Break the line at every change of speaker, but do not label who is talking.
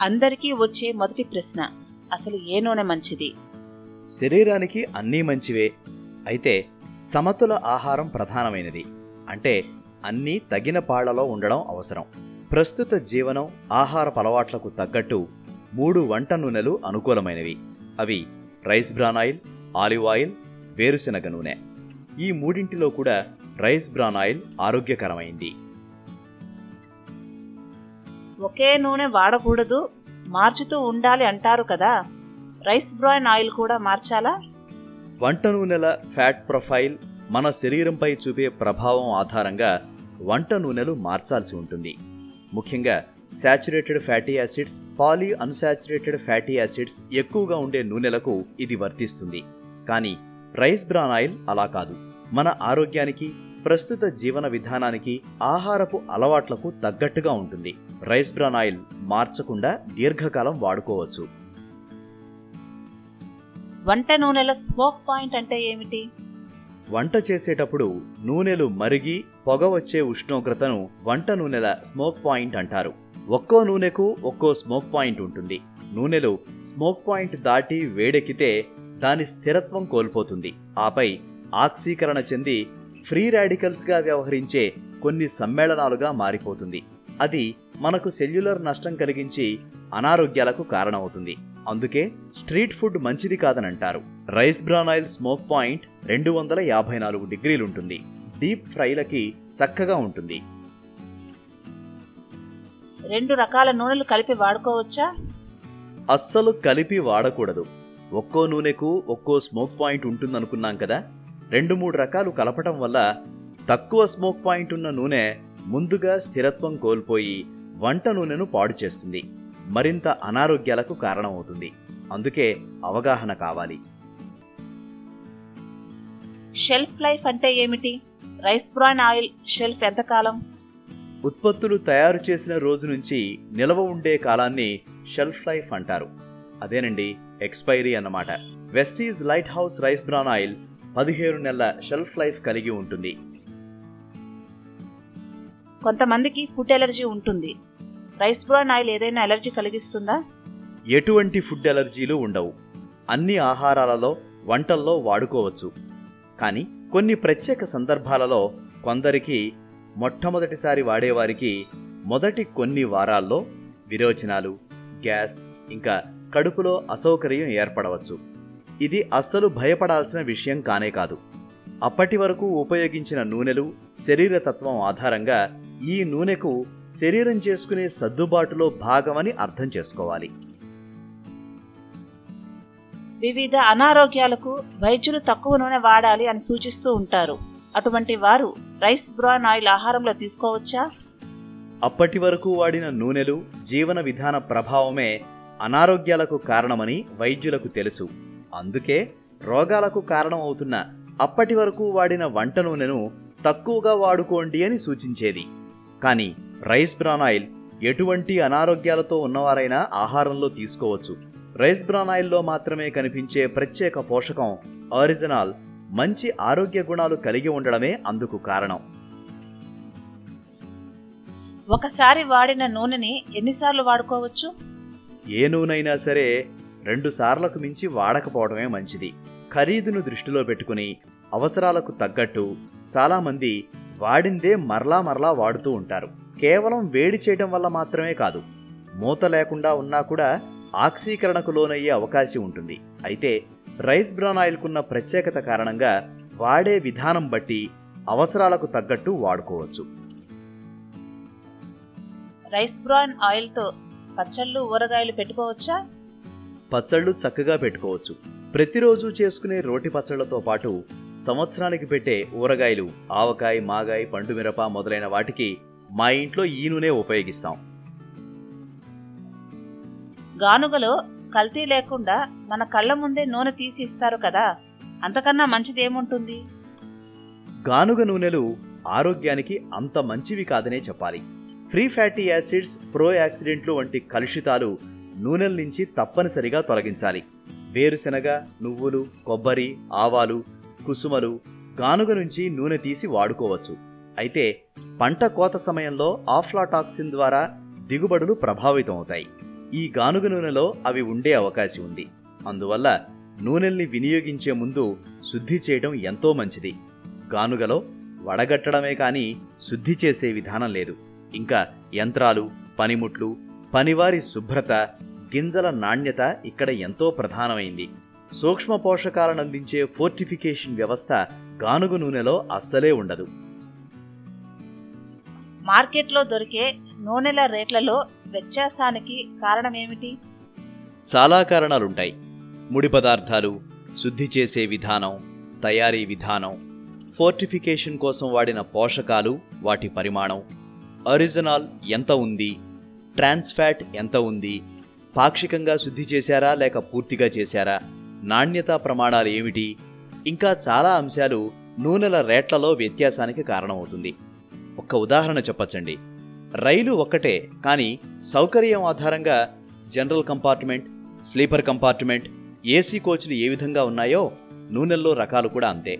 అందరికీ వచ్చే మొదటి ప్రశ్న. అసలు ఏ నూనె మంచిది?
శరీరానికి అన్నీ మంచివే. అయితే సమతుల ఆహారం ప్రధానమైనది. అంటే అన్నీ తగిన పాళ్ళలో ఉండడం అవసరం. ప్రస్తుత జీవనం ఆహార అలవాట్లకు తగ్గట్టు మూడు వంట నూనెలు అనుకూలమైనవి. అవి rice bran oil olive oil వేరుశనగ నూనె. ఈ మూడింటిలో కూడా రైస్ బ్రాన్ ఆయిల్ ఆరోగ్యకరమైంది.
ఒకే నూనె వాడకూడదు మార్చుతూ ఉండాలి అంటారు కదా. రైస్ బ్రాన్ ఆయిల్ కూడా మార్చాలా?
వంట నూనెల ఫ్యాట్ ప్రొఫైల్ మన శరీరంపై చూపే ప్రభావం ఆధారంగా వంట నూనెలు మార్చాల్సి ఉంటుంది. ముఖ్యంగా saturated fatty acids polyunsaturated fatty acids ఎక్కువగా ఉండే నూనెలకు ఇది వర్తిస్తుంది. కానీ రైస్ బ్రాన్ ఆయిల్ అలా కాదు. మన ఆరోగ్యానికి ప్రస్తుత జీవన విధానానికి ఆహారపు అలవాట్లకు తగ్గట్టుగా ఉంటుంది. రైస్ బ్రాన్ ఆయిల్ మార్చకుండా దీర్ఘకాలం వాడుకోవచ్చు.
వంట నూనెల స్మోక్ పాయింట్ అంటే ఏమిటి?
వంట చేసేటప్పుడు నూనెలు మరిగి పొగ వచ్చే ఉష్ణోగ్రతను వంట నూనెల స్మోక్ పాయింట్ అంటారు. ఒక్కో నూనెకు ఒక్కో స్మోక్ పాయింట్ ఉంటుంది. నూనెలు స్మోక్ పాయింట్ దాటి వేడెక్కితే దాని స్థిరత్వం కోల్పోతుంది. ఆపై ఆక్సీకరణ చెంది ఫ్రీ రాడికల్స్గా వ్యవహరించే కొన్ని సమ్మేళనాలుగా మారిపోతుంది. అది మనకు సెల్యులర్ నష్టం కలిగించి అనారోగ్యాలకు కారణమవుతుంది. అందుకే స్ట్రీట్ ఫుడ్ మంచిది కాదనంటారు. Rice bran oil smoke point రెండు వందల యాభై నాలుగు డిగ్రీలుంటుంది. డీప్ ఫ్రైలకి చక్కగా ఉంటుంది.
రెండు రకాల నూనెలు కలిపి వాడుకోవచ్చా?
అస్సలు కలిపి వాడకూడదు. ఒక్కో నూనెకు ఒక్కో స్మోక్ పాయింట్ ఉంటుందనుకున్నాం కదా? రెండు మూడు రకాలు కలపటం వల్ల తక్కువ స్మోక్ పాయింట్ ఉన్న నూనె ముందుగా స్థిరత్వం కోల్పోయి వంట నూనెను పాడు చేస్తుంది. మరింత అనారోగ్యాలకు కారణమవుతుంది. అందుకే అవగాహన కావాలి.
షెల్ఫ్ లైఫ్ అంటే ఏమిటి? రైస్ బ్రాన్ ఆయిల్ షెల్ఫ్ ఎంతకాలం
ఉత్పత్తులు తయారు చేసిన రోజు నుంచి నిల్వ ఉండే కాలాన్ని షెల్ఫ్ లైఫ్ అంటారు. అదేనండి ఎక్స్పైరీ అన్నమాట. Vestige lighthouse rice bran oil పదిహేను నెలల షెల్ఫ్ లైఫ్ కలిగి ఉంటుంది.
కొంతమందికి ఫుడ్ ఎలర్జీ ఉంటుంది. రైస్ బ్రాన్ ఆయిల్ ఏదైనా ఎలర్జీ కలిగిస్తుందా?
ఎటువంటి ఫుడ్ ఎలర్జీలు ఉండవు. అన్ని ఆహారాలలో వంటల్లో వాడుకోవచ్చు. కానీ కొన్ని ప్రత్యేక సందర్భాలలో కొందరికి మొట్టమొదటిసారి వాడేవారికి మొదటి కొన్ని వారాల్లో విరోచనాలు గ్యాస్ ఇంకా కడుపులో అసౌకర్యం ఏర్పడవచ్చు. ఇది అస్సలు భయపడాల్సిన విషయం కానే కాదు. అప్పటి వరకు ఉపయోగించిన నూనెలు శరీరతత్వం ఆధారంగా ఈ నూనెకు శరీరం చేసుకునే సర్దుబాటులో భాగమని అర్థం చేసుకోవాలి.
వివిధ అనారోగ్యాలకు వైద్యులు తక్కువ నూనె వాడాలి అని సూచిస్తూ ఉంటారు. అటువంటి వారు రైస్ బ్రాన్ ఆయిల్ ఆహారంలో తీసుకోవచ్చా?
అప్పటి వరకు వాడిన నూనెలు జీవన విధాన ప్రభావమే అనారోగ్యాలకు కారణమని వైద్యులకు తెలుసు. అందుకే రోగాలకు కారణమవుతున్న అప్పటి వరకు వాడిన వంట నూనెను తక్కువగా వాడుకోండి అని సూచించేది. కానీ రైస్ బ్రాన్ ఆయిల్ ఎటువంటి అనారోగ్యాలతో ఉన్నవారైనా ఆహారంలో తీసుకోవచ్చు. రైస్ బ్రాన్ ఆయిల్లో మాత్రమే కనిపించే ప్రత్యేక పోషకం ఆరిజినాల్ మంచి ఆరోగ్య గుణాలు కలిగి ఉండడమే అందుకు కారణం.
ఒకసారి వాడిన నూనెని ఎన్నిసార్లు వాడుకోవచ్చు?
ఏ నూనైనా సరే రెండు సార్లకు మించి వాడకపోవడమే మంచిది. ఖరీదును దృష్టిలో పెట్టుకుని అవసరాలకు తగ్గట్టు చాలామంది వాడిందే మరలా మరలా వాడుతూ ఉంటారు. కేవలం వేడి చేయడం వల్ల మాత్రమే కాదు మూత లేకుండా ఉన్నా కూడా ఆక్సీకరణకు లోనయ్యే అవకాశం ఉంటుంది. అయితే రైస్ బ్రాన్ ఆయిల్కున్న ప్రత్యేకత కారణంగా వాడే విధానం బట్టి అవసరాలకు తగ్గట్టు వాడుకోవచ్చు.
రైస్ బ్రాన్ ఆయిల్తో పచ్చళ్ళు ఊరగాయలు పెట్టుకోవచ్చా?
పచ్చళ్ళు చక్కగా పెట్టుకోవచ్చు. ప్రతిరోజు చేసుకునే రోటి పచ్చళ్ళతో పాటు సంవత్సరానికి పెట్టే ఊరగాయలు ఆవకాయ మాగాయ పండు మిరప మొదలైన వాటికి మా ఇంట్లో ఈ నూనె ఉపయోగిస్తాం.
గానుగలో కల్తీ లేకుండా మన కళ్ళ ముందే నూనె తీసి ఇస్తారు కదా అంతకన్నా మంచిది ఏముంటుంది
గానుగ నూనెలు ఆరోగ్యానికి అంత మంచివి కాదనే చెప్పాలి. ఫ్రీ ఫ్యాటీ యాసిడ్స్ ప్రో యాక్సిడెంట్లు వంటి కలుషితాలు నూనెల నుంచి తప్పనిసరిగా తొలగించాలి. వేరుశెనగ నువ్వులు కొబ్బరి ఆవాలు కుసుమలు గానుగ నుంచి నూనె తీసి వాడుకోవచ్చు. అయితే పంట కోత సమయంలో ఆఫ్లాటాక్సిన్ ద్వారా దిగుబడులు ప్రభావితం అవుతాయి ఈ గానుగ నూనెలో అవి ఉండే అవకాశం ఉంది. అందువల్ల నూనెల్ని వినియోగించే ముందు శుద్ధి చేయడం ఎంతో మంచిది. గానుగలో వడగట్టడమే కానీ శుద్ధి చేసే విధానం లేదు. ఇంకా యంత్రాలు పనిముట్లు పనివారి శుభ్రత గింజల నాణ్యత ఇక్కడ ఎంతో ప్రధానమైంది. సూక్ష్మ పోషకాలను అందించే ఫోర్టిఫికేషన్ వ్యవస్థ గానుగ నూనెలో అస్సలే ఉండదు.
మార్కెట్లో దొరికే నూనెల రేట్లలో వ్యత్యాసానికి కారణమేమిటి?
చాలా కారణాలుంటాయి. ముడి పదార్థాలు శుద్ధి చేసే విధానం తయారీ విధానం ఫోర్టిఫికేషన్ కోసం వాడిన పోషకాలు వాటి పరిమాణం ఒరిజినల్ ఎంత ఉంది ట్రాన్స్ఫాట్ ఎంత ఉంది పాక్షికంగా శుద్ధి చేశారా లేక పూర్తిగా చేశారా? నాణ్యతా ప్రమాణాలు ఏమిటి? ఇంకా చాలా అంశాలు నూనెల రేట్లలో వ్యత్యాసానికి కారణమవుతుంది. ఒక్క ఉదాహరణ చెప్పచ్చండి. రైలు ఒక్కటే కానీ సౌకర్యం ఆధారంగా general compartment sleeper compartment AC కోచ్లు ఏ విధంగా ఉన్నాయో నూనెల్లో రకాలు కూడా అంతే.